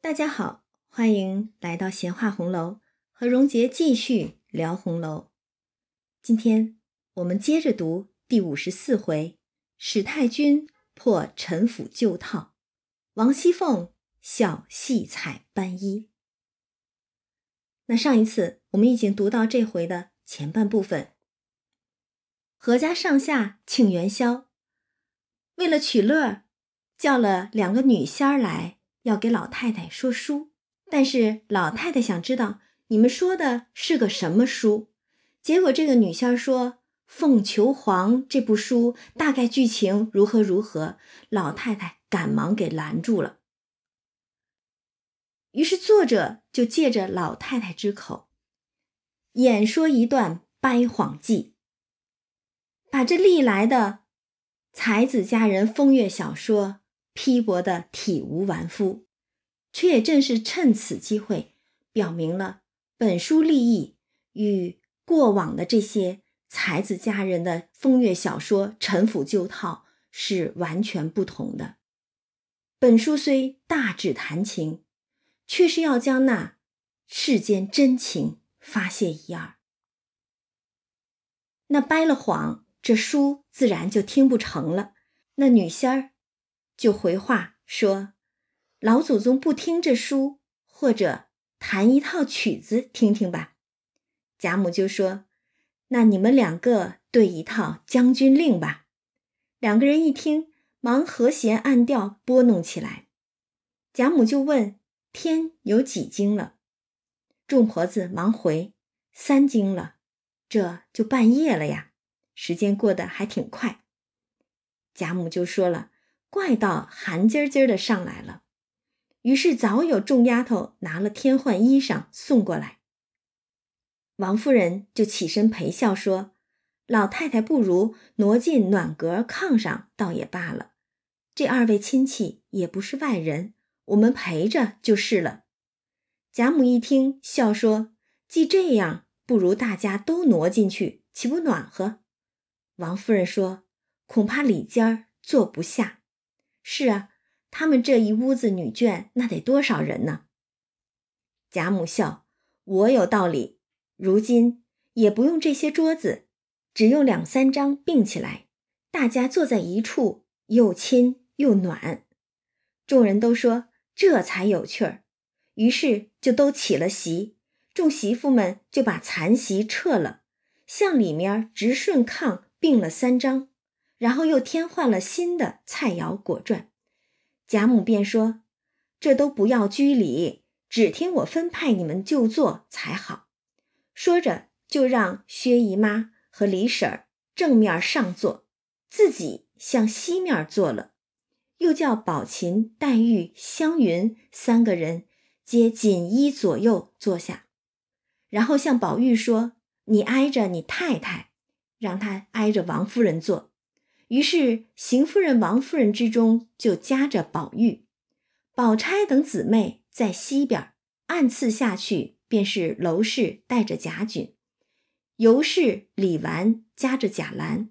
大家好，欢迎来到闲话红楼，和荣杰继续聊红楼。今天我们接着读第五十四回：史太君破陈府旧套，王熙凤笑戏彩斑衣。那上一次我们已经读到这回的前半部分，何家上下庆元宵，为了取乐，叫了两个女仙儿来。要给老太太说书，但是老太太想知道你们说的是个什么书。结果这个女仙说《凤求凰》这部书大概剧情如何如何，老太太赶忙给拦住了。于是作者就借着老太太之口，演说一段掰谎记，把这历来的才子佳人风月小说。批驳的体无完肤，却也正是趁此机会，表明了本书立意与过往的这些才子佳人的风月小说陈腐旧套是完全不同的。本书虽大指谈情，却是要将那世间真情发泄一二。那掰了谎，这书自然就听不成了。那女仙儿。就回话说：“老祖宗不听这书，或者弹一套曲子听听吧。”贾母就说：“那你们两个对一套《将军令》吧。”两个人一听，忙和弦按调拨弄起来。贾母就问：“天有几经了？”众婆子忙回：“三经了。”这就半夜了呀，时间过得还挺快。贾母就说了。怪到寒唧唧的上来了，于是早有众丫头拿了添换衣裳送过来。王夫人就起身陪笑说：“老太太不如挪进暖阁炕上，倒也罢了。这二位亲戚也不是外人，我们陪着就是了。”贾母一听，笑说：“既这样，不如大家都挪进去，岂不暖和？”王夫人说：“恐怕里间坐不下。”是啊，他们这一屋子女眷，那得多少人呢？贾母笑：“我有道理。如今也不用这些桌子，只用两三张并起来，大家坐在一处，又亲又暖。”众人都说这才有趣儿，于是就都起了席。众媳妇们就把残席撤了，向里面直顺炕并了三张。然后又添换了新的菜肴果馔，贾母便说：“这都不要拘礼，只听我分派你们就坐才好。”说着就让薛姨妈和李婶儿正面上坐，自己向西面坐了，又叫宝琴、黛玉、湘云三个人皆紧依左右坐下，然后向宝玉说：“你挨着你太太，让她挨着王夫人坐。”于是，邢夫人、王夫人之中就夹着宝玉、宝钗等姊妹在西边，暗次下去便是娄氏带着贾菌，尤氏、李纨夹着贾兰，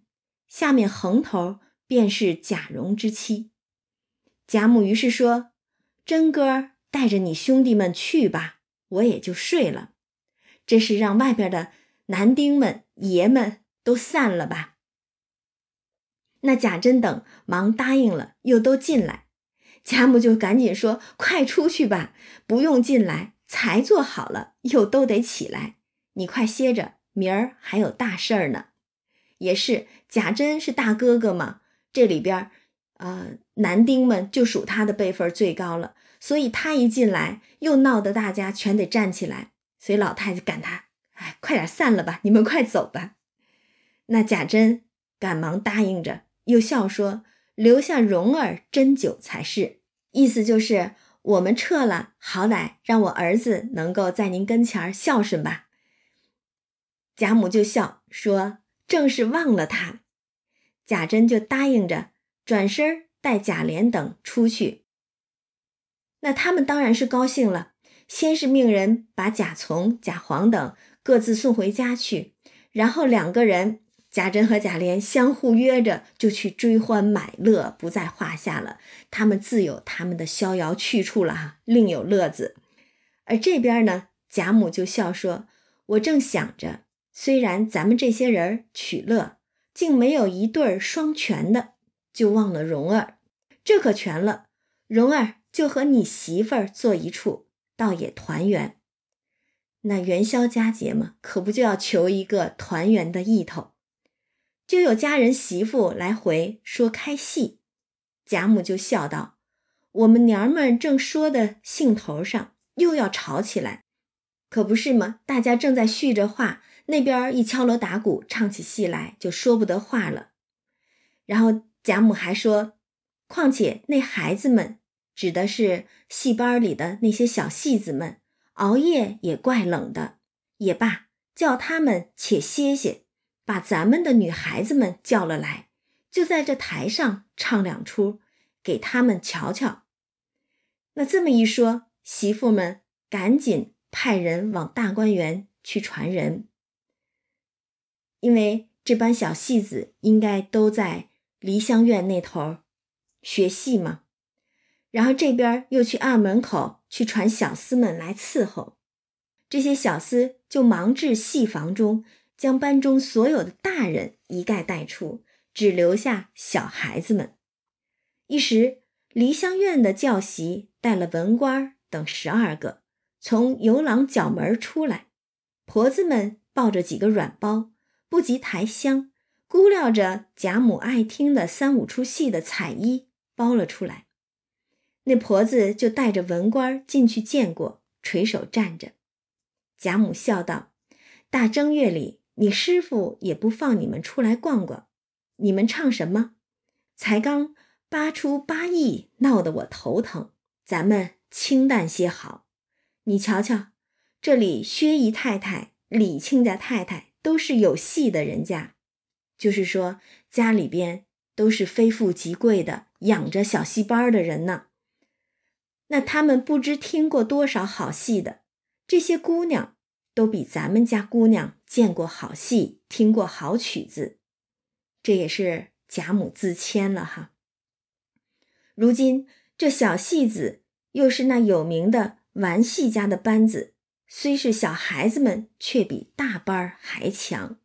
下面横头便是贾蓉之妻。贾母于是说：“真哥带着你兄弟们去吧，我也就睡了。这是让外边的男丁们、爷们都散了吧。”那贾珍等忙答应了，又都进来。贾母就赶紧说：“快出去吧，不用进来，才做好了，又都得起来。你快歇着，明儿还有大事儿呢。”也是，贾珍是大哥哥嘛，这里边呃，男丁们就属他的辈分最高了，所以他一进来，又闹得大家全得站起来。所以老太太赶他：“哎，快点散了吧，你们快走吧。”那贾珍赶忙答应着。又笑说：“留下蓉儿斟酒才是。”意思就是我们撤了，好歹让我儿子能够在您跟前孝顺吧。贾母就笑说：“正是忘了他。”贾珍就答应着，转身带贾琏等出去。那他们当然是高兴了，先是命人把贾从、贾黄等各自送回家去，然后两个人贾珍和贾琏相互约着就去追欢买乐，不在话下了。他们自有他们的逍遥去处了哈，另有乐子。而这边呢，贾母就笑说：“我正想着，虽然咱们这些人取乐，竟没有一对儿双全的，就忘了蓉儿。这可全了，蓉儿就和你媳妇儿坐一处，倒也团圆。那元宵佳节嘛，可不就要求一个团圆的意头？就有家人媳妇来回说开戏，贾母就笑道：‘我们娘们正说的兴头上。’”又要吵起来，可不是吗？大家正在叙着话，那边一敲锣打鼓，唱起戏来，就说不得话了。然后贾母还说：“况且那孩子们，指的是戏班里的那些小戏子们，熬夜也怪冷的。也罢，叫他们且歇歇，把咱们的女孩子们叫了来，就在这台上唱两出，给他们瞧瞧。”那这么一说。媳妇们赶紧派人往大观园去传人，因为这班小戏子应该都在梨香院那头学戏嘛。然后这边又去二门口去传小厮们来伺候，这些小厮就忙至戏房中，将班中所有的大人一概带出，只留下小孩子们。一时梨香院的教习带了文官等十二个从游廊角门出来，婆子们抱着几个软包，不及抬香，估料着贾母爱听的三五出戏的彩衣包了出来。那婆子就带着文官进去见过，垂手站着。贾母笑道：“大正月里，你师傅也不放你们出来逛逛，你们唱什么？才刚八出八艺，闹得我头疼。咱们。”清淡些好，你瞧瞧，这里薛姨太太、李亲家太太都是有戏的人家，就是说家里边都是非富即贵的，养着小戏班的人呢。那他们不知听过多少好戏的，这些姑娘都比咱们家姑娘见过好戏，听过好曲子，这也是贾母自谦了哈。如今这小戏子。又是那有名的玩戏家的班子，虽是小孩子们，却比大班儿还强。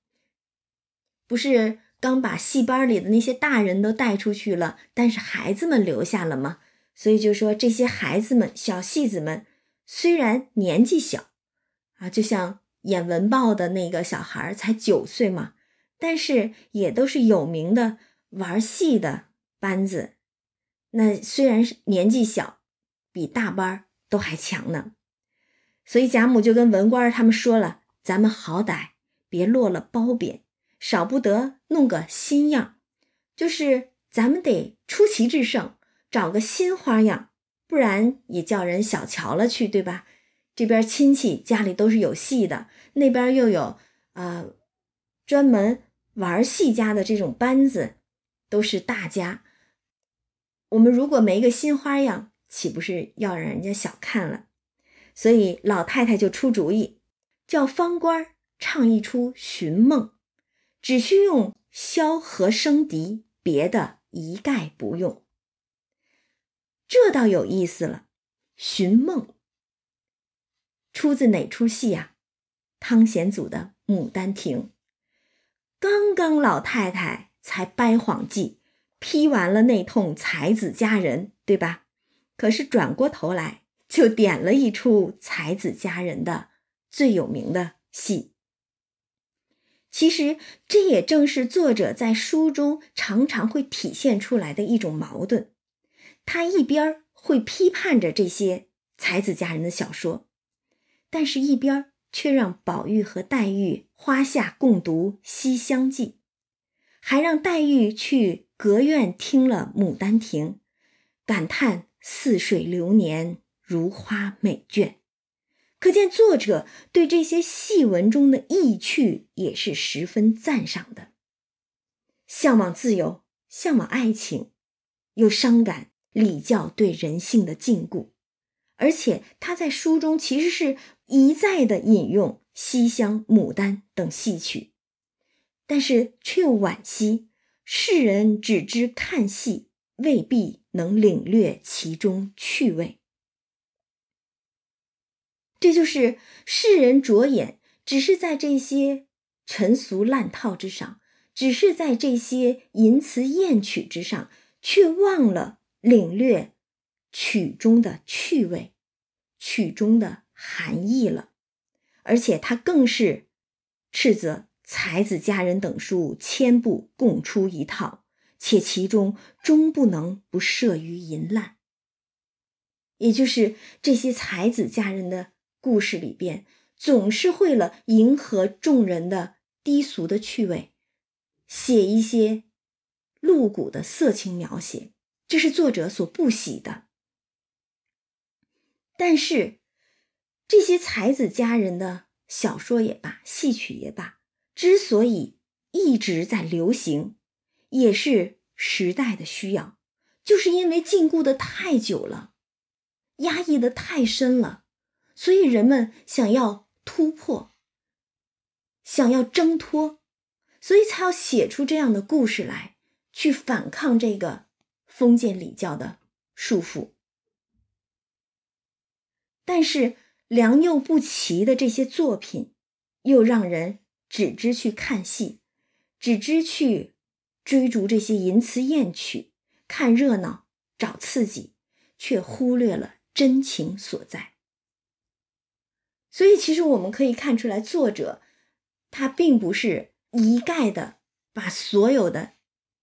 不是刚把戏班里的那些大人都带出去了，但是孩子们留下了吗？所以就说这些孩子们、小戏子们，虽然年纪小，啊，就像演文报的那个小孩才九岁嘛，但是也都是有名的玩戏的班子。那虽然是年纪小。比大班都还强呢，所以贾母就跟文官他们说了：“咱们好歹别落了褒贬，少不得弄个新样，就是咱们得出奇制胜，找个新花样，不然也叫人小瞧了去，对吧？这边亲戚家里都是有戏的，那边又有啊专门玩戏家的这种班子，都是大家。我们如果没个新花样。”岂不是要让人家小看了？所以老太太就出主意，叫方官唱一出《寻梦》，只需用箫和笙笛，别的一概不用。这倒有意思了，《寻梦》出自哪出戏呀？汤显祖的《牡丹亭》。刚刚老太太才掰谎计，批完了那通才子佳人，对吧？可是转过头来，就点了一出才子佳人的最有名的戏。其实这也正是作者在书中常常会体现出来的一种矛盾：他一边会批判着这些才子佳人的小说，但是一边却让宝玉和黛玉花下共读《西厢记》，还让黛玉去隔院听了《牡丹亭》，感叹。似水流年，如花美眷，可见作者对这些戏文中的意趣也是十分赞赏的。向往自由，向往爱情，又伤感礼教对人性的禁锢，而且他在书中其实是一再的引用《西厢》《牡丹》等戏曲，但是却又惋惜，世人只知看戏，未必能领略其中趣味。这就是世人着眼，只是在这些陈俗烂套之上，只是在这些淫词艳曲之上，却忘了领略曲中的趣味，曲中的含义了。而且他更是斥责才子佳人等书千部共出一套，且其中终不能不涉于淫滥。也就是这些才子佳人的。故事里边总是会了迎合众人的低俗的趣味，写一些露骨的色情描写，这是作者所不喜的。但是，这些才子佳人的小说也罢，戏曲也罢，之所以一直在流行，也是时代的需要，就是因为禁锢的太久了，压抑的太深了。所以人们想要突破，想要挣脱，所以才要写出这样的故事来，去反抗这个封建礼教的束缚。但是良莠不齐的这些作品，又让人只知去看戏，只知去追逐这些淫词艳曲，看热闹找刺激，却忽略了真情所在。所以，其实我们可以看出来，作者他并不是一概的把所有的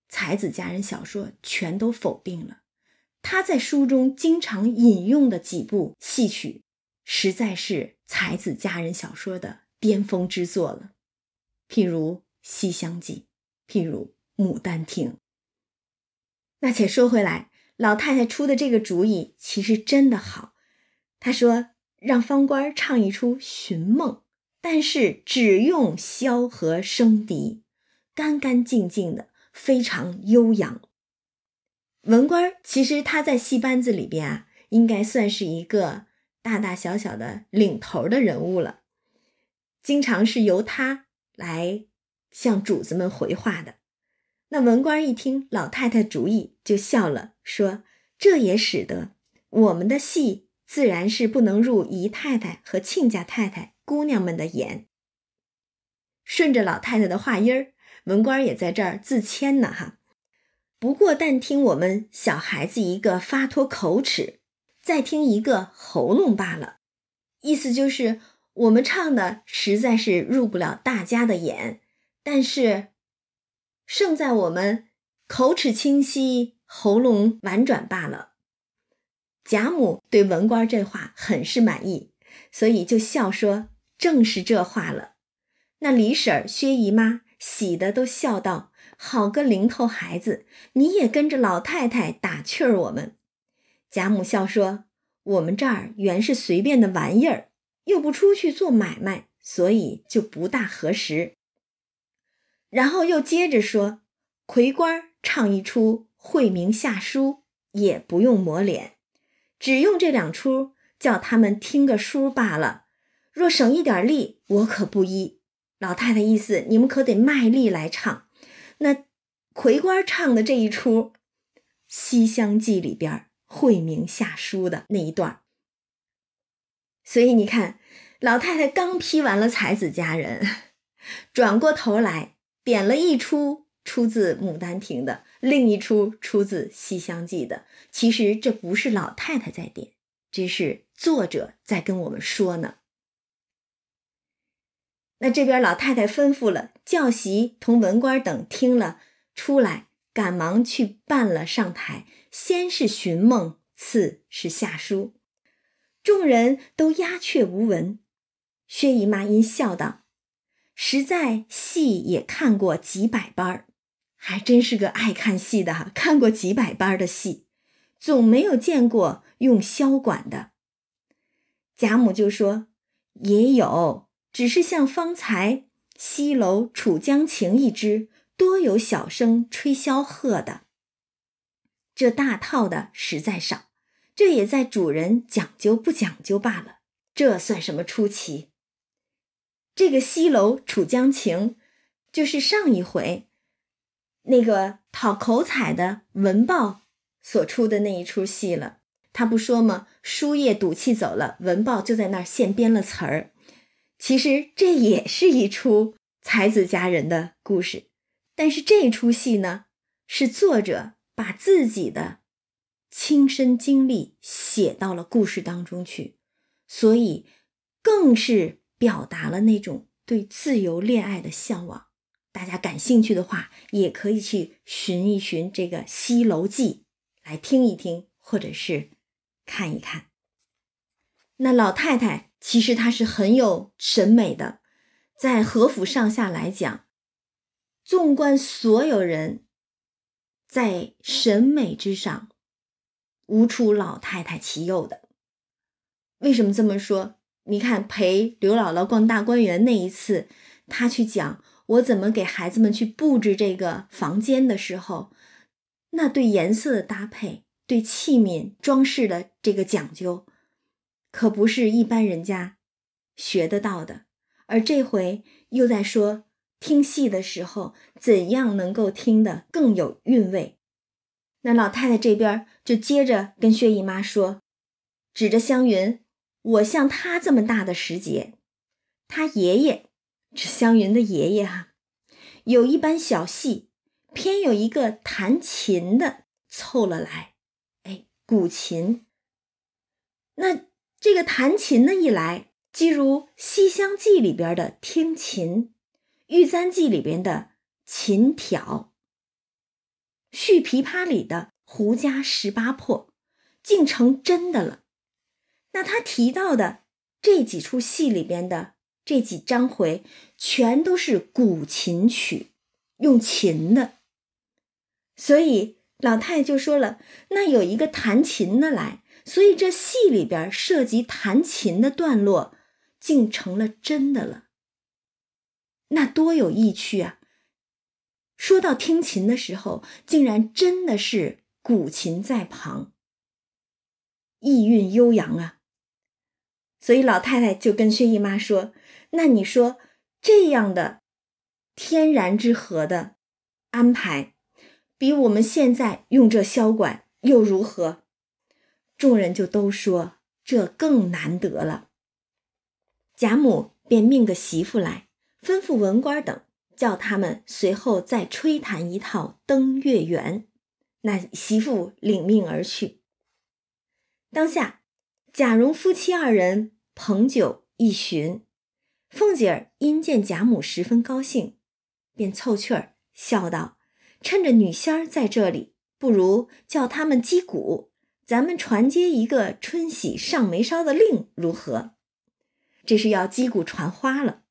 才子佳人小说全都否定了。他在书中经常引用的几部戏曲，实在是才子佳人小说的巅峰之作了。譬如《西厢记》，譬如《牡丹亭》。那且说回来，老太太出的这个主意其实真的好。她说。让方官唱一出寻梦，但是只用箫和笙笛，干干净净的，非常悠扬。文官其实他在戏班子里边啊，应该算是一个大大小小的领头的人物了，经常是由他来向主子们回话的。那文官一听老太太主意，就笑了，说：“这也使得我们的戏。”自然是不能入姨太太和亲家太太姑娘们的眼。顺着老太太的话音儿，文官也在这儿自谦呢哈。不过但听我们小孩子一个发脱口齿，再听一个喉咙罢了。意思就是我们唱的实在是入不了大家的眼，但是胜在我们口齿清晰，喉咙婉转罢了。贾母对文官这话很是满意，所以就笑说：“正是这话了。”那李婶、薛姨妈喜的都笑道：“好个零头孩子，你也跟着老太太打趣儿我们。”贾母笑说：“我们这儿原是随便的玩意儿，又不出去做买卖，所以就不大合时。”然后又接着说：“魁官唱一出惠明下书，也不用抹脸。”只用这两出叫他们听个书罢了。若省一点力，我可不依。老太太意思，你们可得卖力来唱。那魁官唱的这一出《西厢记》里边慧明下书的那一段所以你看，老太太刚批完了才子佳人，转过头来点了一出。出自《牡丹亭》的另一出，出自《西厢记》的，其实这不是老太太在点，这是作者在跟我们说呢。那这边老太太吩咐了教习同文官等听了出来，赶忙去办了上台，先是寻梦，次是下书，众人都鸦雀无闻。薛姨妈因笑道：“实在戏也看过几百班儿。”还真是个爱看戏的，看过几百班的戏，总没有见过用箫管的。贾母就说：“也有，只是像方才《西楼楚江情》一支，多有小生吹箫喝的。这大套的实在少，这也在主人讲究不讲究罢了。这算什么出奇？这个《西楼楚江情》。”就是上一回那个讨口彩的文豹所出的那一出戏了。他不说吗？书页赌气走了，文豹就在那儿现编了词儿。其实这也是一出才子佳人的故事，但是这出戏呢，是作者把自己的亲身经历写到了故事当中去，所以更是表达了那种对自由恋爱的向往。大家感兴趣的话，也可以去寻一寻这个《西楼记》来听一听，或者是。看一看，那老太太其实她是很有审美的，在和府上下来讲，纵观所有人，在审美之上，无出老太太其右的。为什么这么说？你看陪刘姥姥逛大观园那一次，她去讲我怎么给孩子们去布置这个房间的时候，那对颜色的搭配。对器皿装饰的这个讲究，可不是一般人家学得到的。而这回又在说听戏的时候，怎样能够听得更有韵味。那老太太这边就接着跟薛姨妈说，指着湘云：“我像她这么大的时节，她爷爷，这湘云的爷爷哈，有一班小戏，偏有一个弹琴的凑了来。”哎古琴，那这个弹琴的一来，即如《西厢记》里边的听琴，《玉簪记》里边的琴挑，《续琵琶》里的胡笳十八破，竟成真的了。那他提到的这几出戏里边的这几章回，全都是古琴曲，用琴的，所以。老太太就说了：“那有一个弹琴的来，所以这戏里边涉及弹琴的段落，竟成了真的了。那多有意趣啊！说到听琴的时候，竟然真的是古琴在旁，意韵悠扬啊！所以老太太就跟薛姨妈说：‘那你说这样的天然之和的安排。’”比我们现在用这箫管又如何？众人就都说这更难得了。贾母便命个媳妇来，吩咐文官等叫他们随后再吹弹一套《登月圆》。那媳妇领命而去。当下贾蓉夫妻二人捧酒一巡，凤姐儿因见贾母十分高兴，便凑趣儿笑道。趁着女仙儿在这里，不如叫他们击鼓，咱们传接一个春喜上眉梢的令，如何？这是要击鼓传花了。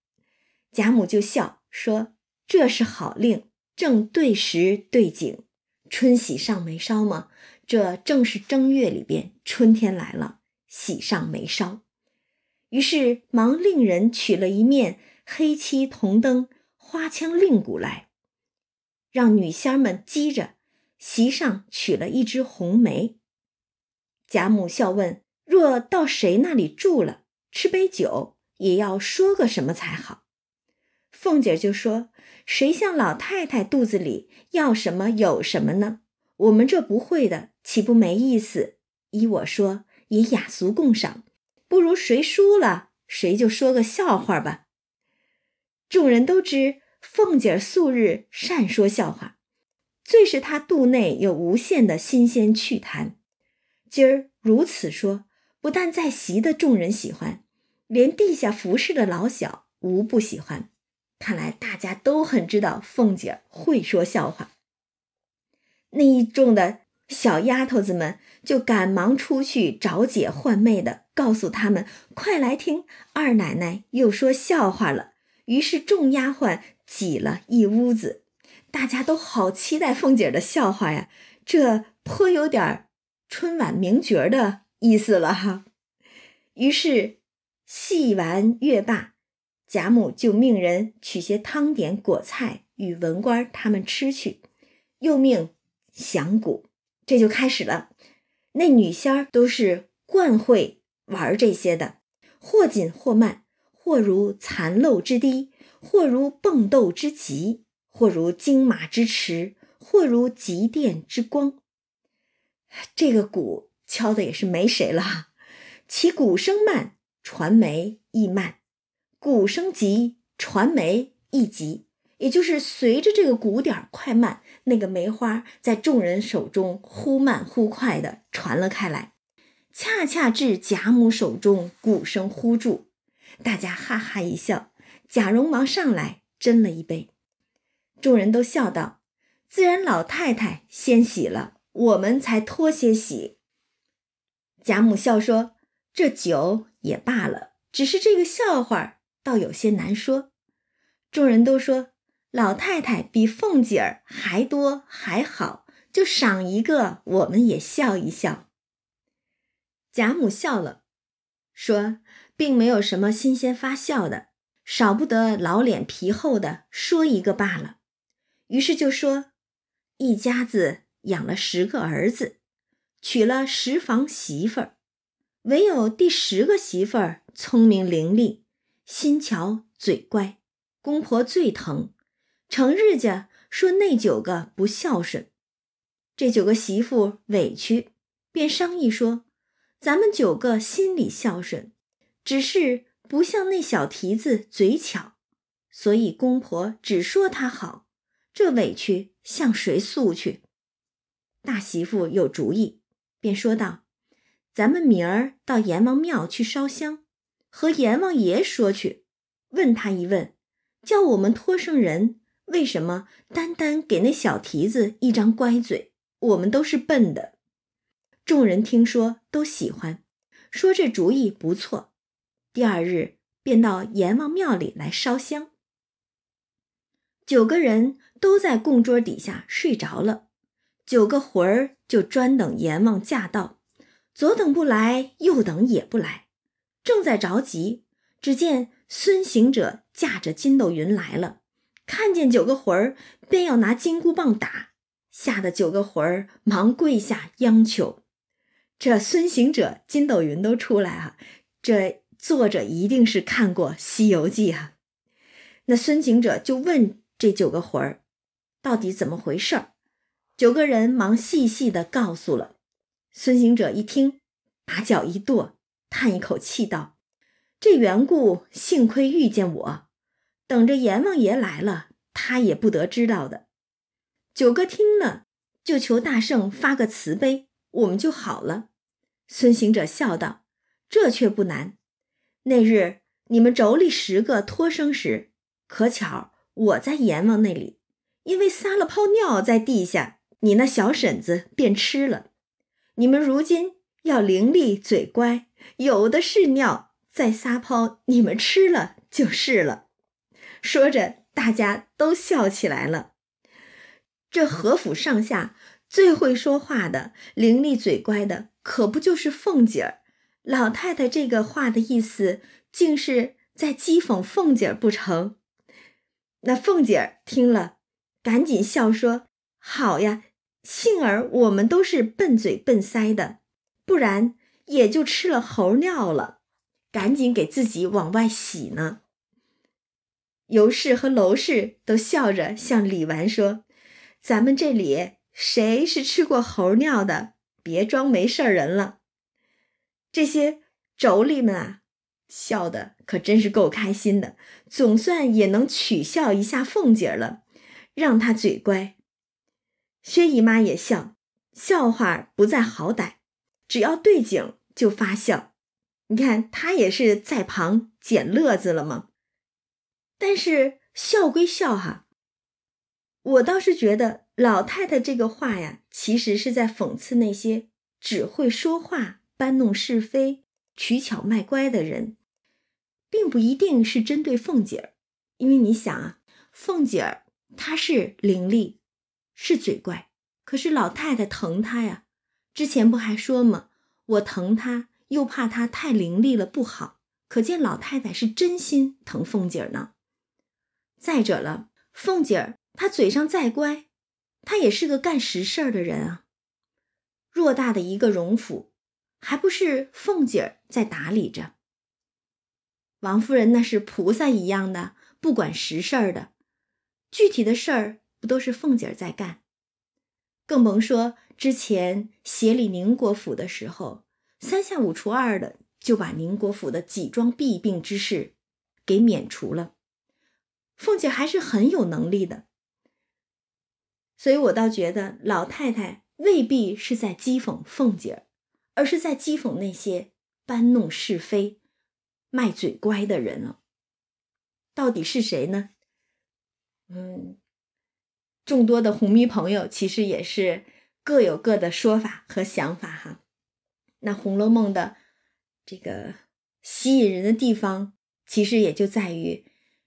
贾母就笑说：“这是好令，正对时对景。春喜上眉梢嘛，这正是正月里边春天来了，喜上眉梢。”于是忙令人取了一面黑漆铜灯花腔令鼓来。让女仙们击着，席上取了一枝红梅。贾母笑问：“若到谁那里住了，吃杯酒，也要说个什么才好？”凤姐就说：“谁像老太太肚子里要什么有什么呢？我们这不会的，岂不没意思？依我说，也雅俗共赏，不如谁输了，谁就说个笑话吧。”众人都知。凤姐素日善说笑话，最是她肚内有无限的新鲜趣谈。今儿如此说，不但在席的众人喜欢，连地下服侍的老小无不喜欢。看来大家都很知道凤姐会说笑话。那一众的小丫头子们就赶忙出去找姐唤妹的，告诉他们：“快来听，二奶奶又说笑话了。”于是众丫鬟。挤了一屋子，大家都好期待凤姐的笑话呀，这颇有点儿春晚名角的意思了哈。于是戏完乐罢，贾母就命人取些汤点果菜与文官他们吃去，又命响鼓，这就开始了。那女仙儿都是惯会玩这些的，或紧或慢，或如残漏之滴。或如蹦斗之急，或如金马之驰，或如极电之光。这个鼓敲的也是没谁了，其鼓声慢，传媒亦慢；鼓声急，传媒亦急。也就是随着这个鼓点快慢，那个梅花在众人手中忽慢忽快的传了开来，恰恰至贾母手中，鼓声忽住，大家哈哈一笑。贾蓉忙上来斟了一杯，众人都笑道：“自然老太太先喜了，我们才脱些喜。”贾母笑说：“这酒也罢了，只是这个笑话倒有些难说。”众人都说。老太太比凤姐儿还多还好，就赏一个，我们也笑一笑。贾母笑了，说：“并没有什么新鲜发笑的，少不得老脸皮厚的说一个罢了。”于是就说：“一家子养了十个儿子，娶了十房媳妇儿，唯有第十个媳妇儿聪明伶俐，心巧嘴乖，公婆最疼。”成日家说那九个不孝顺，这九个媳妇委屈，便商议说：“咱们九个心里孝顺，只是不像那小蹄子嘴巧，所以公婆只说他好，这委屈向谁诉去？”大媳妇有主意，便说道：“咱们明儿到阎王庙去烧香，和阎王爷说去，问他一问，叫我们托生人。”为什么单单给那小蹄子一张乖嘴？我们都是笨的。众人听说都喜欢，说这主意不错。第二日便到阎王庙里来烧香。九个人都在供桌底下睡着了，九个魂儿就专等阎王驾到，左等不来，右等也不来，正在着急，只见孙行者驾着筋斗云来了。看见九个魂儿，便要拿金箍棒打，吓得九个魂儿忙跪下央求。这孙行者、筋斗云都出来啊，这作者一定是看过《西游记》啊。那孙行者就问这九个魂儿，到底怎么回事儿？九个人忙细细的告诉了。孙行者一听，把脚一跺，叹一口气道：“这缘故，幸亏遇见我。”等着阎王爷来了，他也不得知道的。九哥听了，就求大圣发个慈悲，我们就好了。孙行者笑道：“这却不难。那日你们妯娌十个托生时，可巧我在阎王那里，因为撒了泡尿在地下，你那小婶子便吃了。你们如今要伶俐嘴乖，有的是尿，再撒泡，你们吃了就是了。”说着，大家都笑起来了。这何府上下最会说话的、伶俐嘴乖的，可不就是凤姐儿？老太太这个话的意思，竟是在讥讽凤姐儿不成？那凤姐儿听了，赶紧笑说：“好呀，幸而我们都是笨嘴笨腮的，不然也就吃了猴尿了。”赶紧给自己往外洗呢。尤氏和娄氏都笑着向李纨说：“咱们这里谁是吃过猴尿的？别装没事人了。”这些妯娌们啊，笑的可真是够开心的，总算也能取笑一下凤姐了，让她嘴乖。薛姨妈也笑，笑话不在好歹，只要对景就发笑。你看她也是在旁捡乐子了吗？但是笑归笑哈，我倒是觉得老太太这个话呀，其实是在讽刺那些只会说话、搬弄是非、取巧卖乖的人，并不一定是针对凤姐儿。因为你想啊，凤姐儿她是伶俐，是嘴怪，可是老太太疼她呀。之前不还说吗？我疼她，又怕她太伶俐了不好。可见老太太是真心疼凤姐儿呢。再者了，凤姐儿她嘴上再乖，她也是个干实事儿的人啊。偌大的一个荣府，还不是凤姐儿在打理着？王夫人那是菩萨一样的，不管实事儿的，具体的事儿不都是凤姐儿在干？更甭说之前协理宁国府的时候，三下五除二的就把宁国府的几桩弊病之事给免除了。凤姐还是很有能力的，所以我倒觉得老太太未必是在讥讽凤姐儿，而是在讥讽那些搬弄是非、卖嘴乖的人了。到底是谁呢？嗯，众多的红迷朋友其实也是各有各的说法和想法哈。那《红楼梦》的这个吸引人的地方，其实也就在于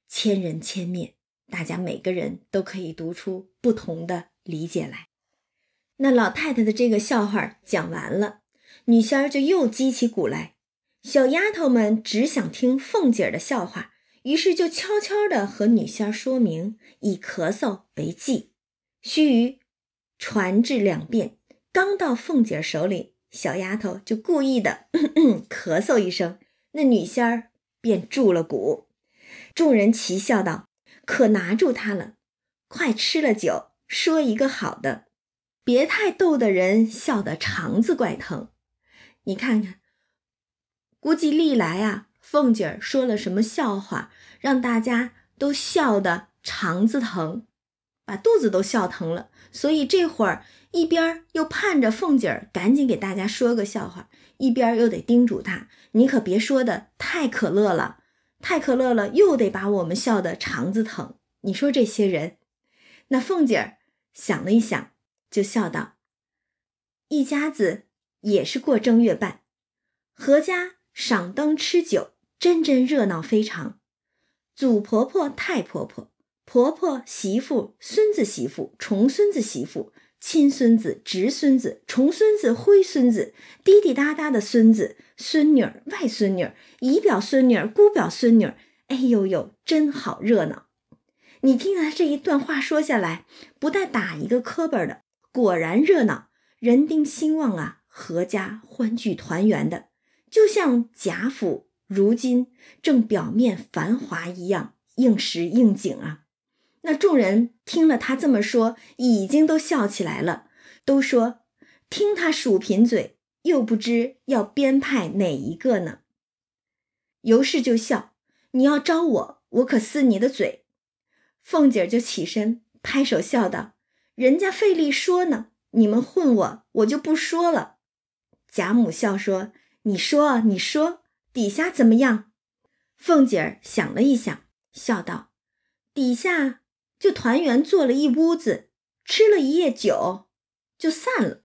千人千面，大家每个人都可以读出不同的理解来。那老太太的这个笑话讲完了，女仙儿就又击起鼓来，小丫头们只想听凤姐儿的笑话。于是就悄悄地和女仙儿说明，以咳嗽为忌，须臾传至两遍。刚到凤姐手里，小丫头就故意的咳嗽一声，那女仙儿便住了鼓。众人齐笑道：“可拿住他了！快吃了酒，说一个好的，别太逗得人笑得肠子怪疼。你看看，估计历来啊。”凤姐儿说了什么笑话，让大家都笑得肠子疼，把肚子都笑疼了。所以这会儿一边又盼着凤姐儿赶紧给大家说个笑话，一边又得叮嘱她：“你可别说的太可乐了，太可乐了，又得把我们笑的肠子疼。”你说这些人，那凤姐儿想了一想，就笑道：“一家子也是过正月半，阖家赏灯吃酒。”真真热闹非常，祖婆婆、太婆婆、婆婆、媳妇、孙子媳妇、重孙子媳妇、亲孙子、侄孙子、重孙子、灰孙子、滴滴答答的孙子、孙女儿、外孙女儿、姨表孙女儿、姑表孙女儿，哎呦呦，真好热闹！你听他这一段话说下来，不带打一个磕巴的，果然热闹，人丁兴旺啊，阖家欢聚团圆的，就像贾府。如今正表面繁华一样，应时应景啊！那众人听了他这么说，已经都笑起来了，都说听他数贫嘴，又不知要编派哪一个呢。尤氏就笑：“你要招我，我可撕你的嘴。”凤姐儿就起身拍手笑道：“人家费力说呢，你们混我，我就不说了。”贾母笑说：“你说，你说。”底下怎么样？凤姐儿想了一想，笑道：“底下就团圆坐了一屋子，吃了一夜酒，就散了。”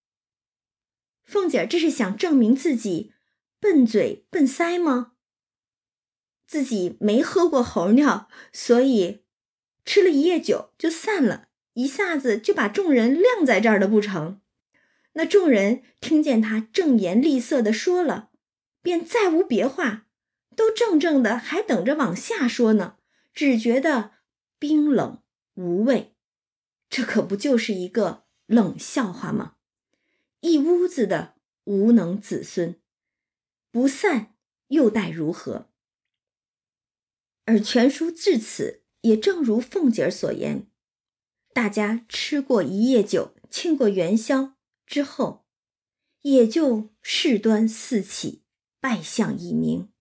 凤姐这是想证明自己笨嘴笨腮吗？自己没喝过猴尿，所以吃了一夜酒就散了，一下子就把众人晾在这儿了不成？那众人听见他正言厉色的说了。便再无别话，都怔怔的，还等着往下说呢。只觉得冰冷无味，这可不就是一个冷笑话吗？一屋子的无能子孙，不散又待如何？而全书至此，也正如凤姐儿所言，大家吃过一夜酒，庆过元宵之后，也就事端四起。败相已明，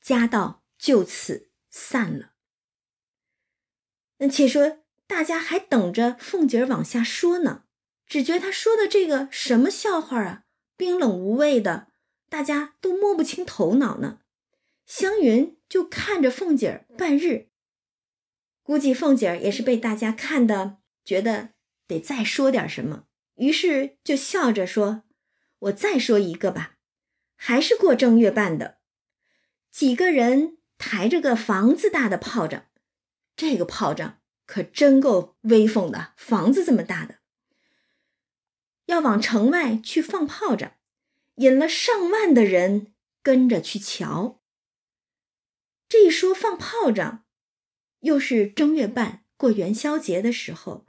家道就此散了。那且说，大家还等着凤姐儿往下说呢，只觉他说的这个什么笑话啊，冰冷无味的，大家都摸不清头脑呢。湘云就看着凤姐儿半日，估计凤姐儿也是被大家看的，觉得得再说点什么，于是就笑着说：“我再说一个吧。”还是过正月半的，几个人抬着个房子大的炮仗，这个炮仗可真够威风的，房子这么大的，要往城外去放炮仗，引了上万的人跟着去瞧。这一说放炮仗，又是正月半过元宵节的时候，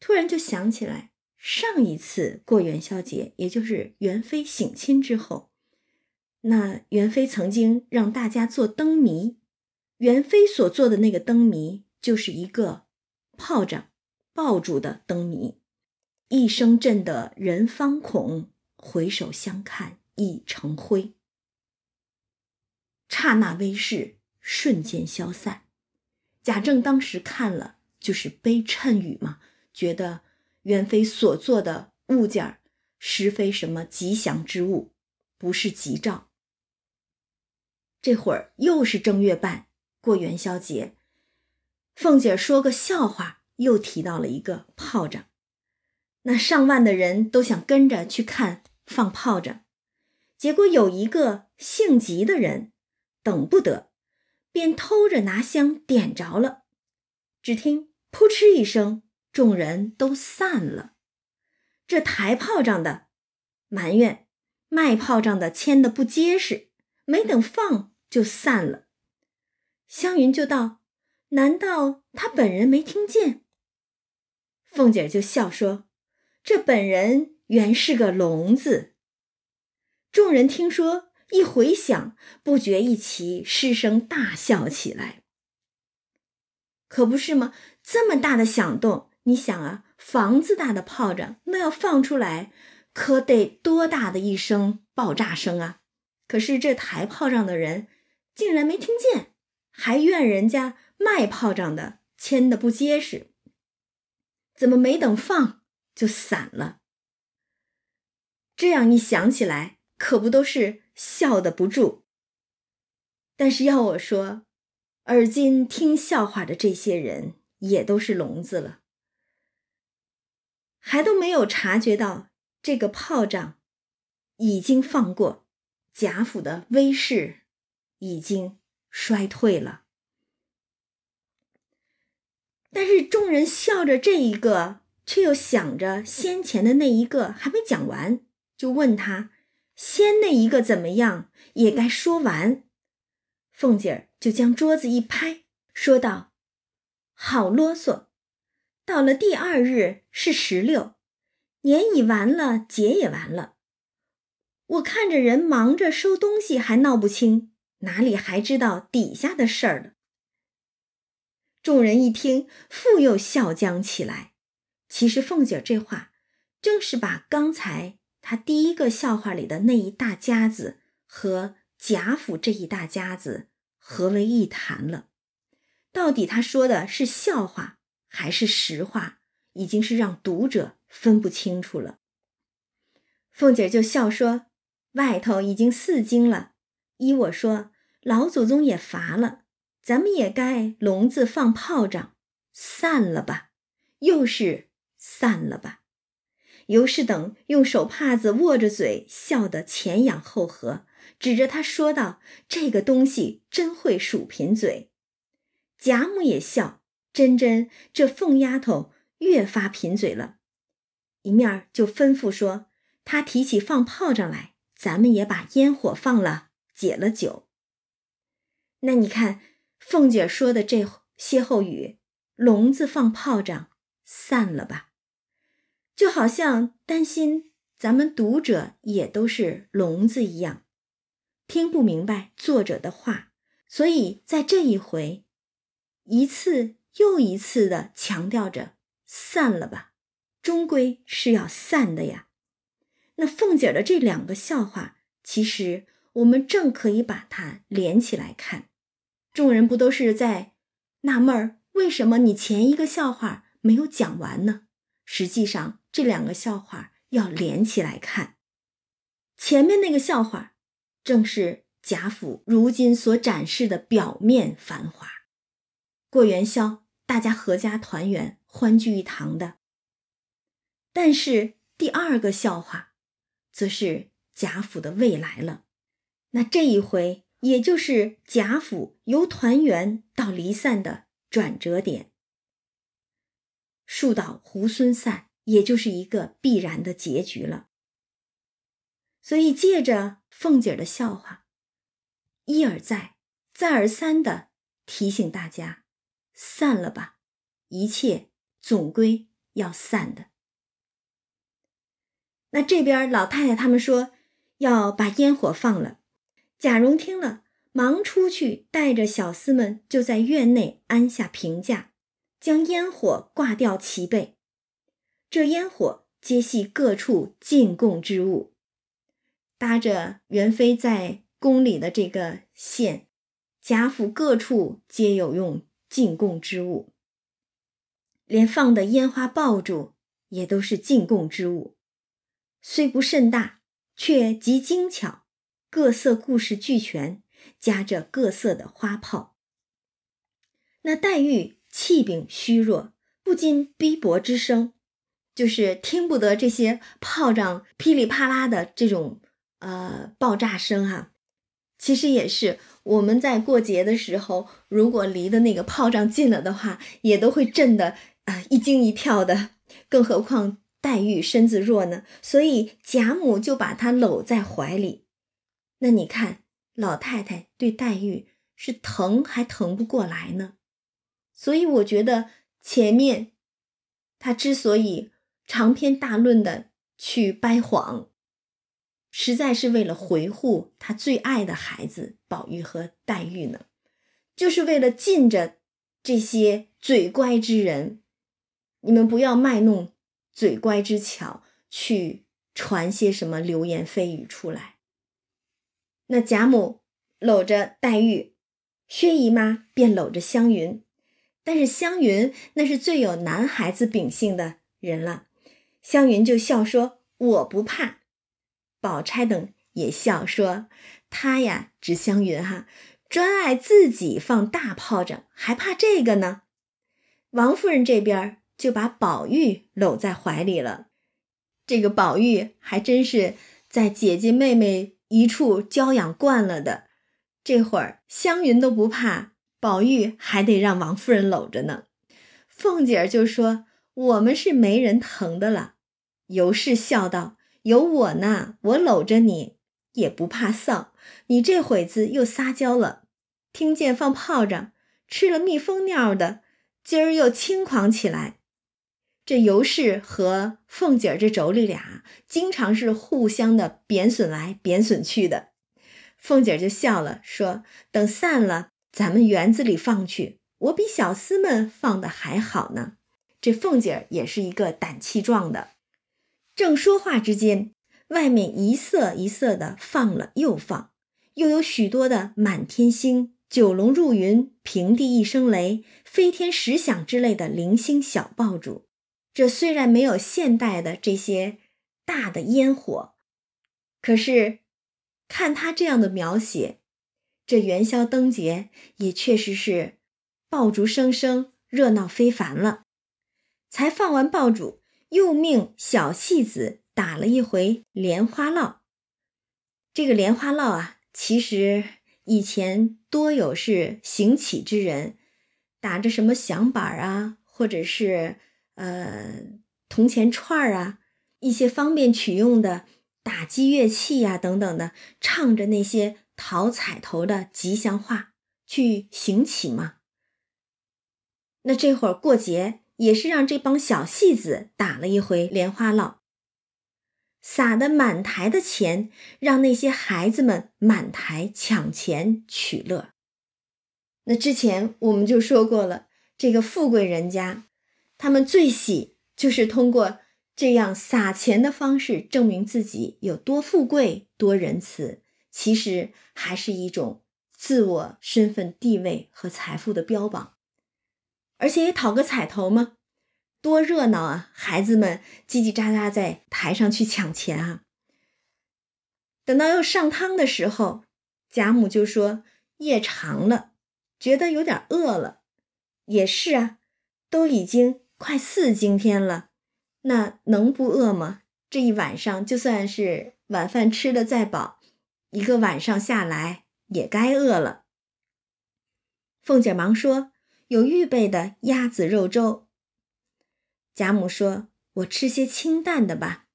突然就想起来上一次过元宵节，也就是元妃省亲之后。那元妃曾经让大家做灯谜，元妃所做的那个灯谜就是一个炮仗抱住的灯谜，一声震得人方恐，回首相看已成灰。刹那威势瞬间消散。贾政当时看了，就是悲谶语嘛，觉得元妃所做的物件儿，实非什么吉祥之物，不是吉兆。这会儿又是正月半，过元宵节，凤姐说个笑话，又提到了一个炮仗，那上万的人都想跟着去看放炮仗，结果有一个性急的人，等不得。便偷着拿香点着了，只听“扑哧”一声，众人都散了。这抬炮仗的埋怨卖炮仗的牵的不结实，没等放就散了。湘云就道：“难道他本人没听见？”凤姐就笑说：“这本人原是个聋子。”众人听说。一回想，不觉一齐失声大笑起来。可不是吗？这么大的响动，你想啊，房子大的炮仗，那要放出来，可得多大的一声爆炸声啊！可是这抬炮仗的人竟然没听见，还怨人家卖炮仗的牵的不结实，怎么没等放就散了？这样一想起来，可不都是？笑得不住，但是要我说，而今听笑话的这些人也都是聋子了，还都没有察觉到这个炮仗已经放过，贾府的威势已经衰退了。但是众人笑着这一个，却又想着先前的那一个还没讲完，就问他。先那一个怎么样，也该说完。凤姐儿就将桌子一拍，说道：“好啰嗦！到了第二日是十六，年已完了，节也完了。我看着人忙着收东西，还闹不清，哪里还知道底下的事儿了？”众人一听，复又笑将起来。其实凤姐这话，正是把刚才。她第一个笑话里的那一大家子和贾府这一大家子合为一谈了，到底她说的是笑话还是实话，已经是让读者分不清楚了。凤姐就笑说：“外头已经四更了，依我说，老祖宗也乏了，咱们也该笼子放炮仗，散了吧，又是散了吧。”尤氏等用手帕子握着嘴，笑得前仰后合，指着他说道：“这个东西真会数贫嘴。”贾母也笑：“真真，这凤丫头越发贫嘴了。”一面就吩咐说：“他提起放炮仗来，咱们也把烟火放了，解了酒。”那你看，凤姐说的这歇后语，“笼子放炮仗，散了吧。”就好像担心咱们读者也都是聋子一样，听不明白作者的话，所以在这一回，一次又一次的强调着散了吧，终归是要散的呀。那凤姐的这两个笑话，其实我们正可以把它连起来看。众人不都是在纳闷儿，为什么你前一个笑话没有讲完呢？实际上。这两个笑话要连起来看，前面那个笑话正是贾府如今所展示的表面繁华，过元宵大家阖家团圆、欢聚一堂的。但是第二个笑话，则是贾府的未来了。那这一回，也就是贾府由团圆到离散的转折点。树倒猢狲散。也就是一个必然的结局了。所以借着凤姐的笑话，一而再、再而三的提醒大家：散了吧，一切总归要散的。那这边老太太他们说要把烟火放了，贾蓉听了，忙出去带着小厮们就在院内安下评价，将烟火挂吊齐备。这烟火皆系各处进贡之物。搭着元妃在宫里的这个线，贾府各处皆有用进贡之物，连放的烟花爆竹也都是进贡之物，虽不甚大，却极精巧，各色故事俱全，夹着各色的花炮。那黛玉气柄虚弱，不禁逼迫之声，就是听不得这些炮仗噼里啪啦的这种。呃，爆炸声哈，其实也是我们在过节的时候，如果离的那个炮仗近了的话，也都会震得啊一惊一跳的。更何况黛玉身子弱呢，所以贾母就把她搂在怀里。那你看，老太太对黛玉是疼还疼不过来呢。所以我觉得前面她之所以长篇大论的去掰谎。实在是为了维护他最爱的孩子宝玉和黛玉呢，就是为了禁着这些嘴乖之人，你们不要卖弄嘴乖之巧，去传些什么流言蜚语出来。那贾母搂着黛玉，薛姨妈便搂着湘云，但是湘云那是最有男孩子秉性的人了，湘云就笑说：“我不怕。”宝钗等也笑说：“他呀，指湘云哈，专爱自己放大炮仗，还怕这个呢？”王夫人这边就把宝玉搂在怀里了。这个宝玉还真是在姐姐妹妹一处娇养惯了的，这会儿湘云都不怕，宝玉还得让王夫人搂着呢。凤姐儿就说：“我们是没人疼的了。”尤氏笑道。有我呢，我搂着你也不怕臊。你这会子又撒娇了，听见放炮仗，吃了蜜蜂尿的，今儿又轻狂起来。这尤氏和凤姐儿这妯娌俩，经常是互相的贬损来贬损去的。凤姐儿就笑了，说：“等散了，咱们园子里放去，我比小厮们放的还好呢。”这凤姐儿也是一个胆气壮的。正说话之间，外面一色一色的放了又放，又有许多的满天星、九龙入云、平地一声雷、飞天十响之类的零星小爆竹。这虽然没有现代的这些大的烟火，可是看他这样的描写，这元宵灯节也确实是爆竹声声，热闹非凡了。才放完爆竹。又命小戏子打了一回莲花烙。这个莲花烙啊，其实以前多有是行乞之人打着什么响板啊，或者是呃铜钱串啊，一些方便取用的打击乐器呀等等的，唱着那些讨彩头的吉祥话去行乞嘛。那这会儿过节。也是让这帮小戏子打了一回莲花落，撒的满台的钱，让那些孩子们满台抢钱取乐。那之前我们就说过了，这个富贵人家，他们最喜就是通过这样撒钱的方式，证明自己有多富贵、多仁慈。其实还是一种自我身份地位和财富的标榜。而且也讨个彩头嘛，多热闹啊！孩子们叽叽喳喳在台上去抢钱啊。等到要上汤的时候，贾母就说：“夜长了，觉得有点饿了。”也是啊，都已经快四更天了，那能不饿吗？这一晚上就算是晚饭吃的再饱，一个晚上下来也该饿了。凤姐忙说。有预备的鸭子肉粥。贾母说：“我吃些清淡的吧。”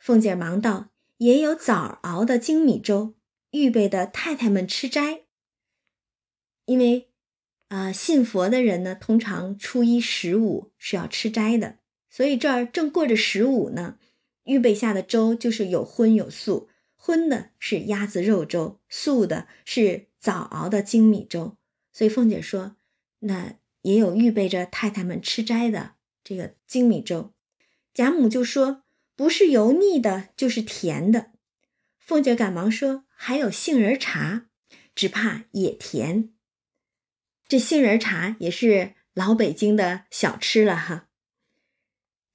凤姐忙道：“也有枣熬的精米粥，预备的太太们吃斋。因为，啊，信佛的人呢，通常初一十五是要吃斋的，所以这儿正过着十五呢。预备下的粥就是有荤有素，荤的是鸭子肉粥，素的是早熬的精米粥。”所以凤姐说：“那也有预备着太太们吃斋的这个精米粥。贾母就说：“不是油腻的，就是甜的。”凤姐赶忙说：“还有杏仁茶，只怕也甜。”这杏仁茶也是老北京的小吃了哈。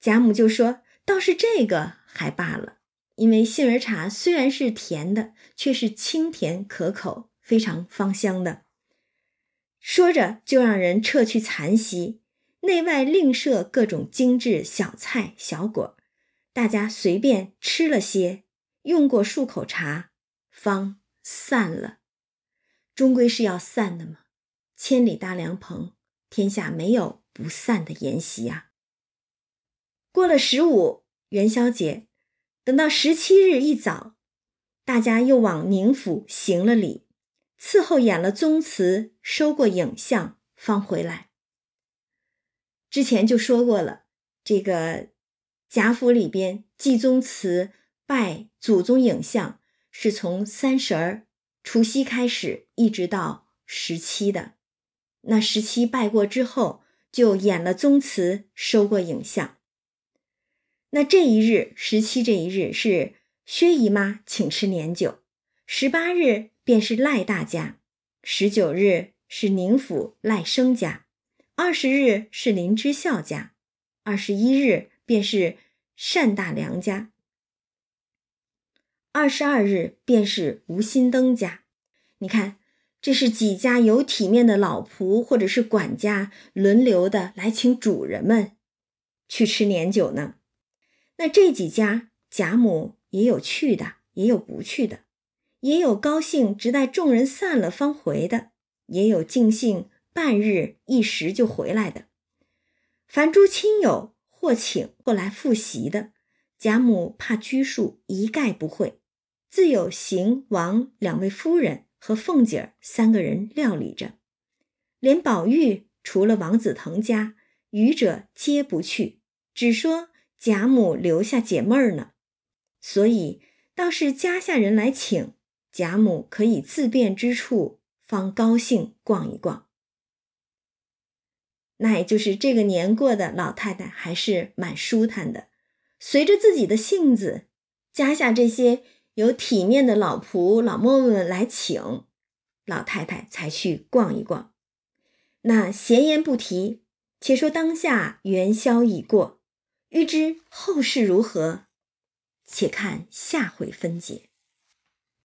贾母就说：“倒是这个还罢了，因为杏仁茶虽然是甜的，却是清甜可口，非常芳香的。”说着，就让人撤去残席，内外另设各种精致小菜小果，大家随便吃了些，用过漱口茶，方散了。终归是要散的嘛，千里大凉棚，天下没有不散的筵席啊。过了十五元宵节，等到十七日一早，大家又往宁府行了礼。伺候演了宗祠，收过影像，方回来。之前就说过了，这个贾府里边祭宗祠、拜祖宗影像，是从三十儿、除夕开始，一直到十七的。那十七拜过之后，就演了宗祠，收过影像。那这一日，十七这一日是薛姨妈请吃年酒，十八日。便是赖大家，十九日是宁府赖生家，二十日是林之孝家，二十一日便是单大良家，二十二日便是吴新登家。你看，这是几家有体面的老仆或者是管家轮流的来请主人们去吃年酒呢。那这几家贾母也有去的，也有不去的。也有高兴直待众人散了方回的，也有尽兴半日一时就回来的。凡诸亲友或请或来复习的，贾母怕拘束，一概不会，自有邢王两位夫人和凤姐儿三个人料理着。连宝玉除了王子腾家，余者皆不去，只说贾母留下解闷儿呢。所以倒是家下人来请。贾母可以自便之处，方高兴逛一逛。那也就是这个年过的老太太还是蛮舒坦的，随着自己的性子，家下这些有体面的老仆老嬷嬷们来请，老太太才去逛一逛。那闲言不提，且说当下元宵已过，欲知后事如何，且看下回分解。